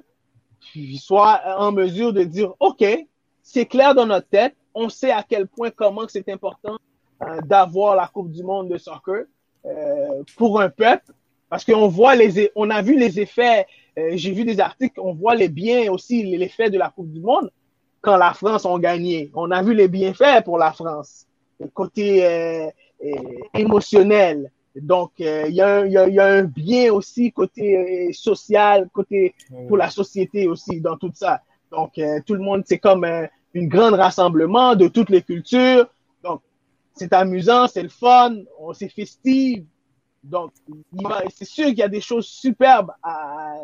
soit en mesure de dire, OK, c'est clair dans notre tête, on sait à quel point, comment c'est important euh, d'avoir la Coupe du Monde de soccer euh, pour un peuple, parce qu'on voit les, on a vu les effets euh, j'ai vu des articles, on voit les biens aussi, l'effet de la Coupe du Monde quand la France a gagné. On a vu les bienfaits pour la France, côté euh, euh, émotionnel. Donc, il y, a un bien aussi côté social, côté pour la société aussi dans tout ça. Donc, tout le monde, c'est comme un une grande rassemblement de toutes les cultures. Donc, c'est amusant, c'est le fun, on s'est festive. Donc, c'est sûr qu'il y a des choses superbes à,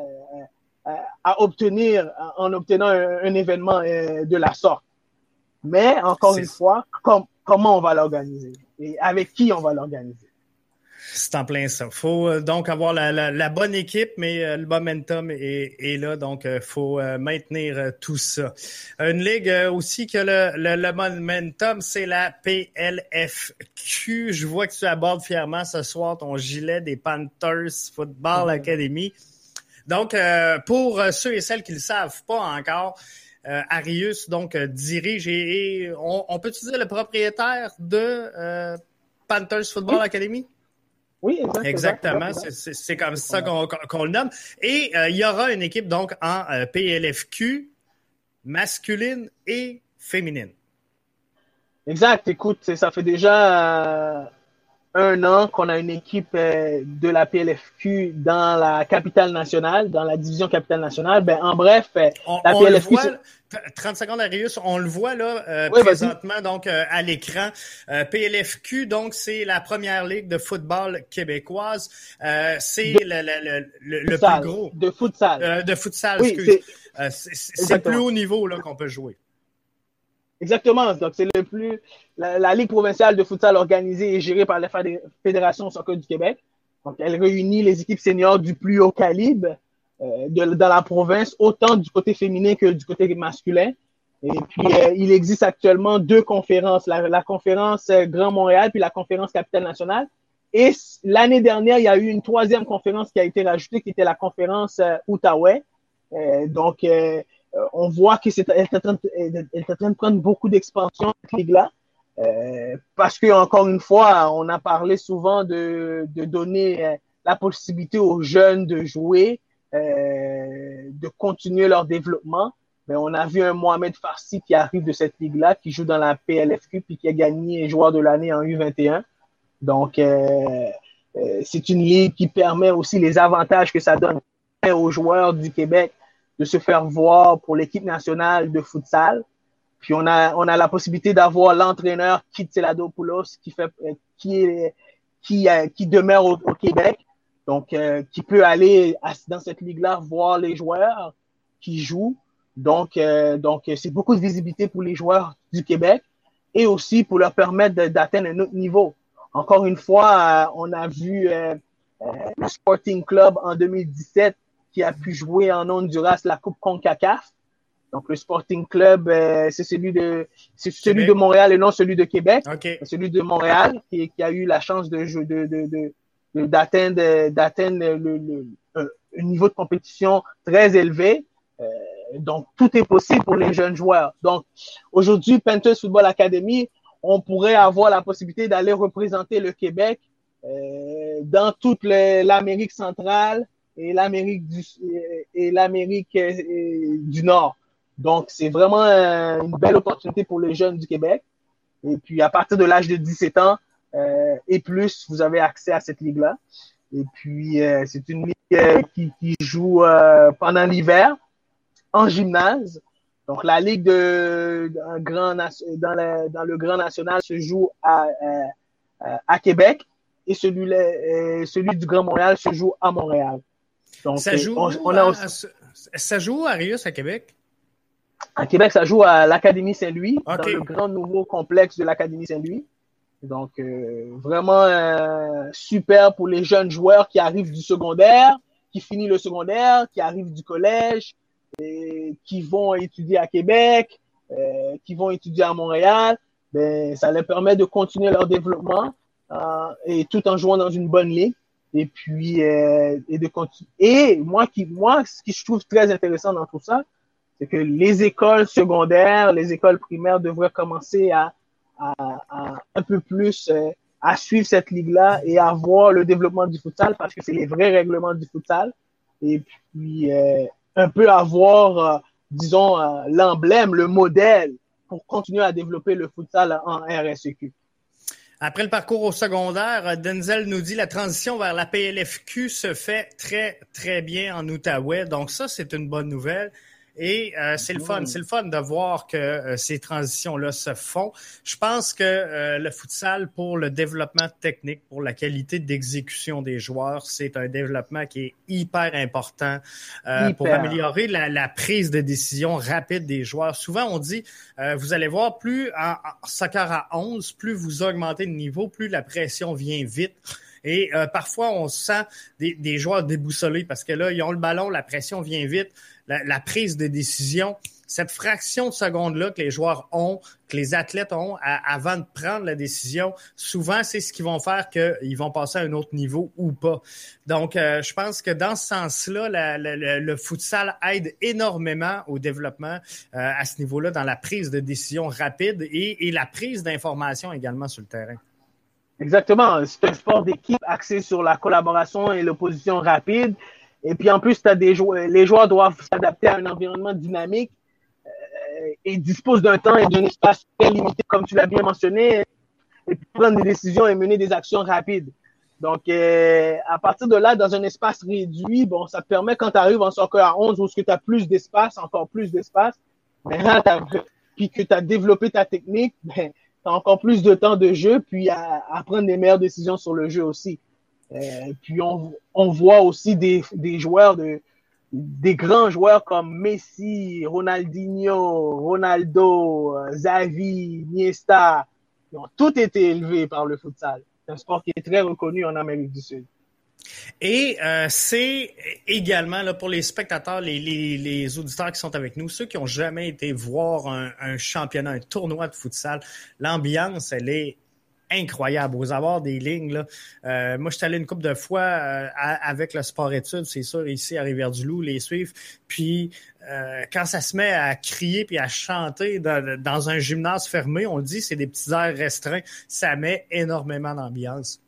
à, obtenir en obtenant un, événement euh, de la sorte. Mais, encore une fois, comment on va l'organiser? Et avec qui on va l'organiser? C'est en plein ça. faut euh, donc avoir la, bonne équipe, mais euh, le momentum est, là, donc il faut maintenir tout ça. Une ligue aussi que le, le, momentum, c'est la PLFQ. Je vois que tu abordes fièrement ce soir ton gilet des Panthers Football mm-hmm. Academy. Donc, pour ceux et celles qui ne le savent pas encore, Arius donc dirige et, on, peut utiliser le propriétaire de Panthers Football Academy? Oui, exactement. C'est comme ça qu'on le nomme. Et euh, il y aura une équipe donc en euh, PLFQ masculine et féminine. Exact. Écoute, ça fait déjà un an qu'on a une équipe euh, de la PLFQ dans la capitale nationale, dans la division capitale nationale. Ben, en bref, euh, la PLFQ. 30 secondes, Arius, on le voit là euh, présentement donc à l'écran. PLFQ, donc c'est la première ligue de football québécoise. c'est le, le, le, plus gros. De futsal. de futsal, excuse. C'est le plus haut niveau là qu'on peut jouer. Exactement. Donc, c'est le plus. La, Ligue provinciale de futsal organisée et gérée par la Fédération Soccer du Québec. Donc, elle réunit les équipes seniors du plus haut calibre euh, dans la province, autant du côté féminin que du côté masculin. Et puis, euh, il existe actuellement deux conférences, la, conférence euh, Grand Montréal puis la conférence Capitale Nationale. Et l'année dernière, il y a eu une troisième conférence qui a été rajoutée, qui était la conférence Outaouais. donc, euh, on voit qu'elle est, en train de prendre beaucoup d'expansion, cette ligue-là. Euh, parce que, encore une fois, on a parlé souvent de, de donner euh, la possibilité aux jeunes de jouer, de continuer leur développement. Mais on a vu un Mohamed Farsi qui arrive de cette ligue-là, qui joue dans la PLFQ, puis qui a gagné joueur de l'année en U21. Donc, c'est une ligue qui permet aussi les avantages que ça donne aux joueurs du Québec de se faire voir pour l'équipe nationale de futsal. Puis on a, on a la possibilité d'avoir l'entraîneur Kit Seladopoulos qui fait, euh, qui est, qui, euh, qui demeure au, Québec. Donc, euh, qui peut aller dans cette ligue-là voir les joueurs qui jouent. Donc, donc c'est beaucoup de visibilité pour les joueurs du Québec et aussi pour leur permettre d'atteindre un autre niveau. Encore une fois, on a vu le Sporting Club en 2017 qui a pu jouer en Honduras la Coupe CONCACAF. Donc, le Sporting Club, euh, c'est celui de, c'est celui de Montréal et non celui de Québec. Celui de Montréal qui, qui, a eu la chance de, de, de, de d'atteindre, d'atteindre le, le, un niveau de compétition très élevé. Euh, donc, tout est possible pour les jeunes joueurs. Donc, aujourd'hui, Panthers Football Academy, on pourrait avoir la possibilité d'aller représenter le Québec euh, dans toute l'Amérique centrale et l'Amérique du, et l'Amérique euh, du Nord. Donc, c'est vraiment une belle opportunité pour les jeunes du Québec. Et puis, à partir de l'âge de 17 ans euh, et plus, vous avez accès à cette ligue-là. Et puis, euh, c'est une ligue euh, qui, qui, joue euh, pendant l'hiver en gymnase. Donc, la ligue de, grand, dans, le, Grand National se joue à, à Québec et celui, celui du Grand Montréal se joue à Montréal. Donc, ça joue, on, a ça joue à Rius à Québec? À Québec, ça joue à l'Académie Saint-Louis, dans le grand nouveau complexe de l'Académie Saint-Louis. Donc, euh, vraiment euh, super pour les jeunes joueurs qui arrivent du secondaire, qui finissent le secondaire, qui arrivent du collège, et qui vont étudier à Québec, euh, qui vont étudier à Montréal. Ben, ça leur permet de continuer leur développement et tout en jouant dans une bonne ligue. Et puis, et de continuer. Et moi, qui, moi, ce que je trouve très intéressant dans tout ça, c'est que les écoles secondaires, les écoles primaires devraient commencer à, à, un peu plus euh, à suivre cette ligue-là et à voir le développement du futsal parce que c'est les vrais règlements du futsal. Et puis, euh, un peu avoir, euh, disons, l'emblème, le modèle pour continuer à développer le futsal en RSEQ. Après le parcours au secondaire, Denzel nous dit la transition vers la PLFQ se fait très, très bien en Outaouais. Donc ça, c'est une bonne nouvelle. Et euh, c'est le fun, c'est le fun de voir que euh, ces transitions-là se font. Je pense que euh, le futsal pour le développement technique, pour la qualité d'exécution des joueurs, c'est un développement qui est hyper important pour améliorer la, la, prise de décision rapide des joueurs. Souvent, on dit, vous allez voir, plus en, en soccer à 11, plus vous augmentez le niveau, plus la pression vient vite. Et parfois, on sent des, des, joueurs déboussolés parce que là, ils ont le ballon, la pression vient vite la, prise de décision, cette fraction de seconde-là que les joueurs ont, que les athlètes ont avant de prendre la décision, souvent, c'est ce qui vont faire qu'ils vont passer à un autre niveau ou pas. Donc, euh, je pense que dans ce sens-là, le futsal aide énormément au développement euh, à ce niveau-là, dans la prise de décision rapide et, et la prise d'information également sur le terrain. Exactement. C'est un sport d'équipe axé sur la collaboration et l'opposition rapide. Et puis en plus, as des joueurs, les joueurs doivent s'adapter à un environnement dynamique euh, et disposent d'un temps et d'un espace très limité, comme tu l'as bien mentionné, et puis prendre des décisions et mener des actions rapides. Donc, euh, à partir de là, dans un espace réduit, bon, ça te permet quand tu arrives en soccer à 11 où tu as plus d'espace, encore plus d'espace, ben [LAUGHS] puis que tu as développé ta technique, ben, encore plus de temps de jeu, puis à, prendre des meilleures décisions sur le jeu aussi. Euh, puis on, voit aussi des, des, joueurs de des grands joueurs comme Messi, Ronaldinho, Ronaldo, euh, Xavi, Niesta, qui ont tous été élevés par le futsal. C'est un sport qui est très reconnu en Amérique du Sud. Et euh, c'est également là, pour les spectateurs, les, auditeurs qui sont avec nous, ceux qui ont jamais été voir un, championnat, un tournoi de futsal, l'ambiance, elle est incroyable. Vous avoir des lignes. Euh, moi, je suis allé une couple de fois euh, avec le sport-études, c'est sûr, ici à Rivière-du-Loup, les suivre. Puis, quand ça se met à crier puis à chanter dans, un gymnase fermé, on le dit, c'est des petits airs restreints. Ça met énormément d'ambiance.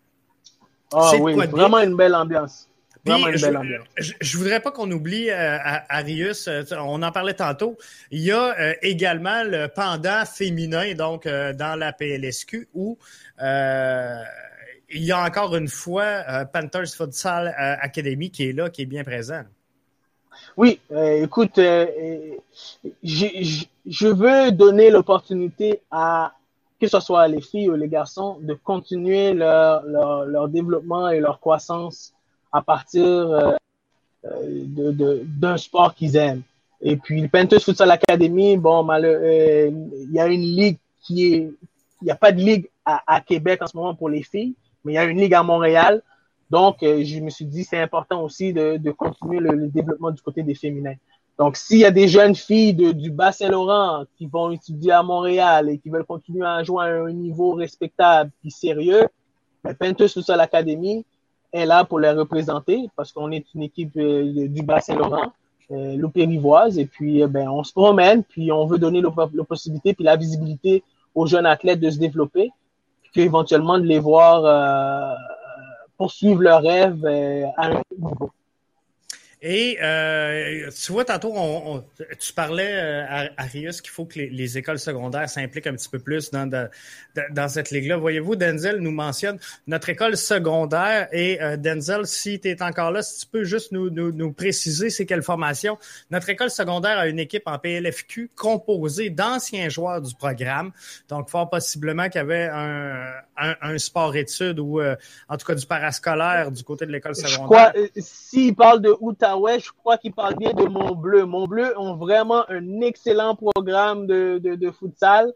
Ah oui, vraiment une belle ambiance je, je, voudrais pas qu'on oublie euh, Arius, euh, on en parlait tantôt. Il y a euh, également le pendant féminin, donc dans la PLSQ, où il y a encore une fois Panthers Futsal Academy qui est là, qui est bien présent. Oui, écoute, je veux donner l'opportunité à que ce soit les filles ou les garçons, de continuer leur, leur, développement et leur croissance à partir euh, euh, d'un sport qu'ils aiment. Et puis, le Panthers Futsal Academy, bon, euh, il y a une ligue qui est. Il n'y a pas de ligue à, Québec en ce moment pour les filles, mais il y a une ligue à Montréal. Donc, je me suis dit, c'est important aussi de, de continuer le, développement du côté des féminins. Donc, s'il y a des jeunes filles du Bas-Saint-Laurent qui vont étudier à Montréal et qui veulent continuer à jouer à un niveau respectable et sérieux, le Panthers Futsal Academy, est là pour les représenter parce qu'on est une équipe euh, du Bas-Saint-Laurent. l'Opérivoise. Et puis, ben, on se promène, puis on veut donner la possibilité, puis la visibilité aux jeunes athlètes de se développer, puis éventuellement de les voir poursuivre leurs rêves à un niveau. Et euh, tu vois, tantôt, on, tu parlais euh, à Arius qu'il faut que les, écoles secondaires s'impliquent un petit peu plus dans, dans cette ligue-là. Voyez-vous, Denzel nous mentionne notre école secondaire. Et euh, Denzel, si tu es encore là, si tu peux juste nous, nous, nous préciser c'est quelle formation. Notre école secondaire a une équipe en PLFQ composée d'anciens joueurs du programme. Donc, fort possiblement qu'il y avait un, un, sport-études ou euh, en tout cas du parascolaire du côté de l'école secondaire. S'il parle de Outaouais, je crois qu'il parle bien de Montbleu. Montbleu ont vraiment un excellent programme de, de, futsal.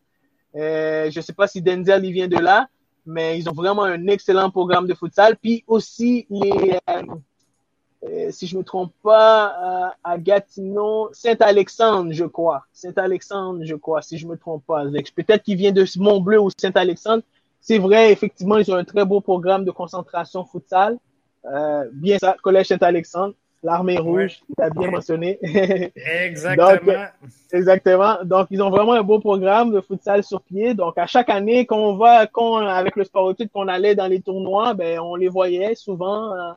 Euh, je ne sais pas si Denzel vient de là, mais ils ont vraiment un excellent programme de futsal. Puis aussi, euh, euh, si je ne me trompe pas, à Gatineau, Saint-Alexandre, je crois. Saint-Alexandre, je crois, si je ne me trompe pas. Peut-être qu'il vient de Montbleu ou Saint-Alexandre. C'est vrai, effectivement, ils ont un très beau programme de concentration futsal. bien ça, Collège Saint-Alexandre l'armée rouge, tu as bien mentionné. [LAUGHS] exactement. exactement. Donc, ils ont vraiment un beau programme de futsal sur pied. Donc, à chaque année qu'on va, qu'on, avec le sport études, qu'on allait dans les tournois, ben, on les voyait souvent euh,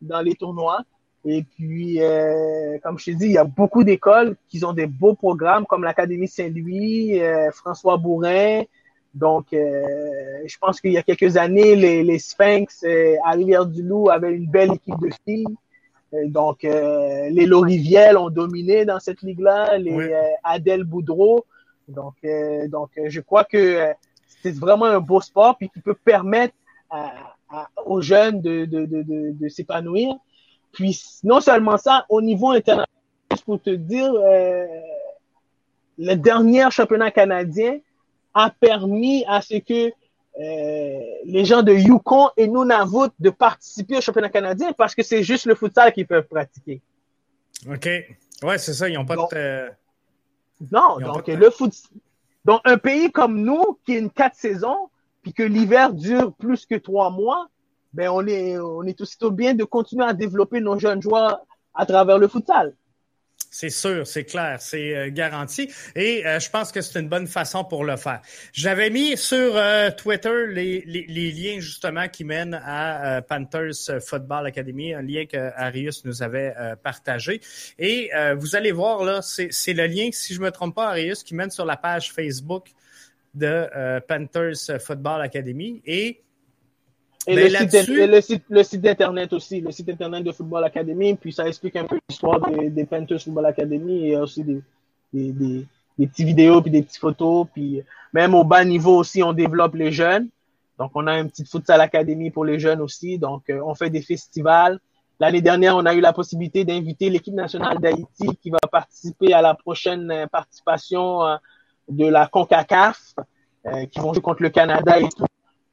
dans les tournois. Et puis, euh, comme je t'ai dit, il y a beaucoup d'écoles qui ont des beaux programmes, comme l'Académie Saint-Louis, euh, François Bourrin. Donc, je pense qu'il y a quelques années, les, les Sphinx à Rivière-du-Loup avaient une belle équipe de filles. Donc, euh, les Loriviel ont dominé dans cette ligue-là, les euh, Adèle Boudreau. Donc, euh, donc je crois que c'est vraiment un beau sport puis qui peut permettre aux jeunes de, de, de, de, s'épanouir. Puis, non seulement ça, au niveau international, pour te dire, le dernier championnat canadien a permis à ce que euh, les gens de Yukon et Nunavut de participer au championnat canadien parce que c'est juste le futsal qu'ils peuvent pratiquer. OK. Ouais, c'est ça. Ils n'ont pas de. Non, donc le foot. Donc, un pays comme nous, qui a une quatre saisons, puis que l'hiver dure plus que trois mois, ben on est, on est aussitôt bien de continuer à développer nos jeunes joueurs à travers le futsal. C'est sûr, c'est clair, c'est euh, garanti. Et euh, je pense que c'est une bonne façon pour le faire. J'avais mis sur euh, Twitter les, liens justement qui mènent à Panthers Football Academy, un lien que Arius nous avait partagé. Et vous allez voir là, c'est le lien, si je me trompe pas, Arius, qui mène sur la page Facebook de Panthers Football Academy. Et et, ben, le, site, le, site, d'Internet aussi, le site Internet de Football Academy, puis ça explique un peu l'histoire des, des, Panthers Football Academy et aussi des, des, des, des petites vidéos, puis des petites photos, puis même au bas niveau aussi, on développe les jeunes. Donc, on a une petite Futsal Academy pour les jeunes aussi. Donc, euh, on fait des festivals. L'année dernière, on a eu la possibilité d'inviter l'équipe nationale d'Haïti qui va participer à la prochaine euh, participation euh, de la CONCACAF, qui vont jouer contre le Canada et tout.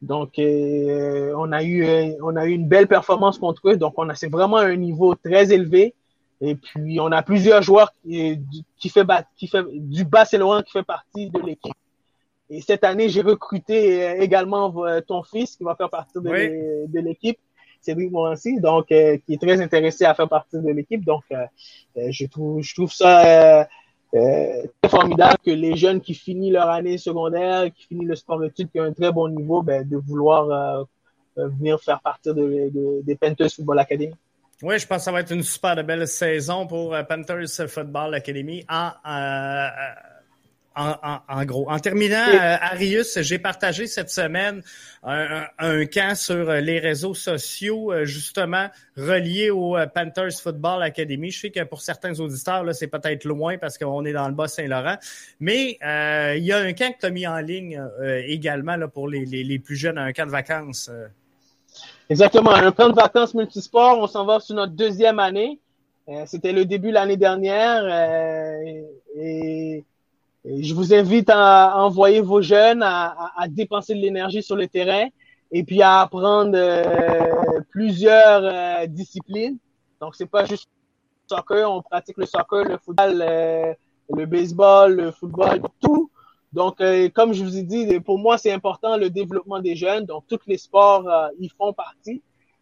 Donc, euh, on, a eu, euh, on a eu une belle performance contre eux. Donc, on a, c'est vraiment un niveau très élevé. Et puis, on a plusieurs joueurs qui, qui fait, qui fait du Bas-Saint-Laurent qui fait partie de l'équipe. Et cette année, j'ai recruté euh, également ton fils qui va faire partie de, de l'équipe, Cédric Morancy, donc qui est très intéressé à faire partie de l'équipe. Donc, je trouve, je trouve ça euh, c'est formidable que les jeunes qui finissent leur année secondaire, qui finissent le sport études, qui ont un très bon niveau, ben, de vouloir euh, euh, venir faire partie de, des Panthers Football Academy. Oui, je pense que ça va être une super belle saison pour Panthers Football Academy en, gros. En terminant, euh, Arius, j'ai partagé cette semaine un, un, camp sur les réseaux sociaux, euh, justement relié au euh, Panthers Football Academy. Je sais que pour certains auditeurs, là, c'est peut-être loin parce qu'on est dans le Bas-Saint-Laurent, mais il y a un camp que tu as mis en ligne également là, pour les, les, les, plus jeunes, un camp de vacances. Exactement, un camp de vacances multisport. On s'en va sur notre deuxième année. C'était le début l'année dernière et je vous invite à envoyer vos jeunes à, à, dépenser de l'énergie sur le terrain et puis à apprendre euh, plusieurs euh, disciplines. Donc, c'est pas juste le soccer, on pratique le soccer, le football, euh, le baseball, le football, tout. Donc, comme je vous ai dit, pour moi, c'est important le développement des jeunes. Donc, tous les sports, ils font partie.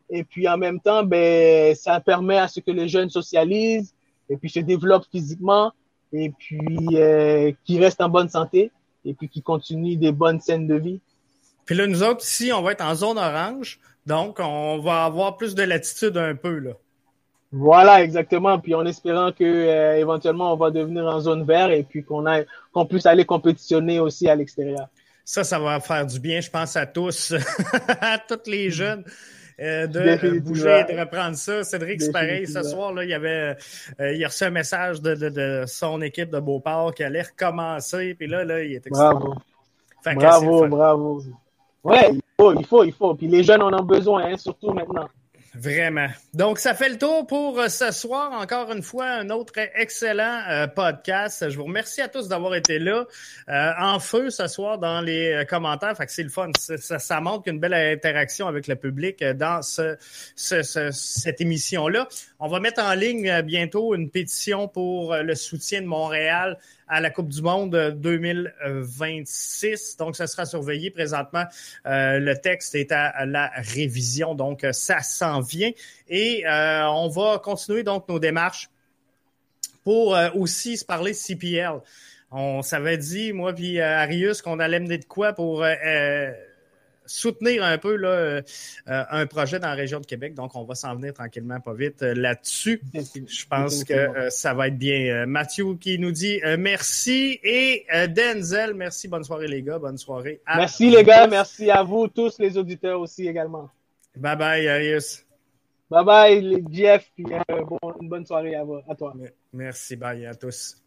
Et puis, en même temps, ben, ça permet à ce que les jeunes socialisent, et puis se développe physiquement et puis euh, qui reste en bonne santé et puis qui continue des bonnes scènes de vie. Puis là, nous autres, ici, on va être en zone orange, donc on va avoir plus de latitude un peu, là. Voilà, exactement. Puis en espérant que euh, éventuellement on va devenir en zone verte et puis qu'on a qu'on puisse aller compétitionner aussi à l'extérieur. Ça, ça va faire du bien, je pense, à tous, [LAUGHS] à tous les jeunes. Euh, de bouger et de reprendre ça. Cédric, c'est pareil. Ce soir, là, il y avait, euh, il a reçu un message de, de, de, son équipe de Beauport qui allait recommencer. Puis là, là, il était Bravo. bravo, bravo. Ouais, il faut, il faut, il faut. Puis les jeunes en ont besoin, hein, surtout maintenant. Vraiment. Donc, ça fait le tour pour euh, ce soir. Encore une fois, un autre excellent euh, podcast. Je vous remercie à tous d'avoir été là euh, en feu ce soir dans les commentaires. Fait que c'est le fun. Ça, ça montre une belle interaction avec le public dans ce, ce, cette émission-là. On va mettre en ligne bientôt une pétition pour le soutien de Montréal à la Coupe du Monde 2026. Donc, ça sera surveillé présentement. Euh, le texte est à la révision, donc ça s'en vient. Et euh, on va continuer donc nos démarches pour euh, aussi se parler CPL. On s'avait dit, moi puis Arius, qu'on allait mener de quoi pour soutenir un peu là, euh, un projet dans la région de Québec. Donc, on va s'en venir tranquillement, pas vite euh, là-dessus. Je pense que euh, ça va être bien. Mathieu qui nous dit merci et Denzel, merci. Bonne soirée les gars. Bonne soirée. merci les gars. Merci à vous tous les auditeurs aussi également. Bye bye, Arius. Bye bye, Jeff. une bonne soirée à, vous, à toi. Merci. Bye à tous.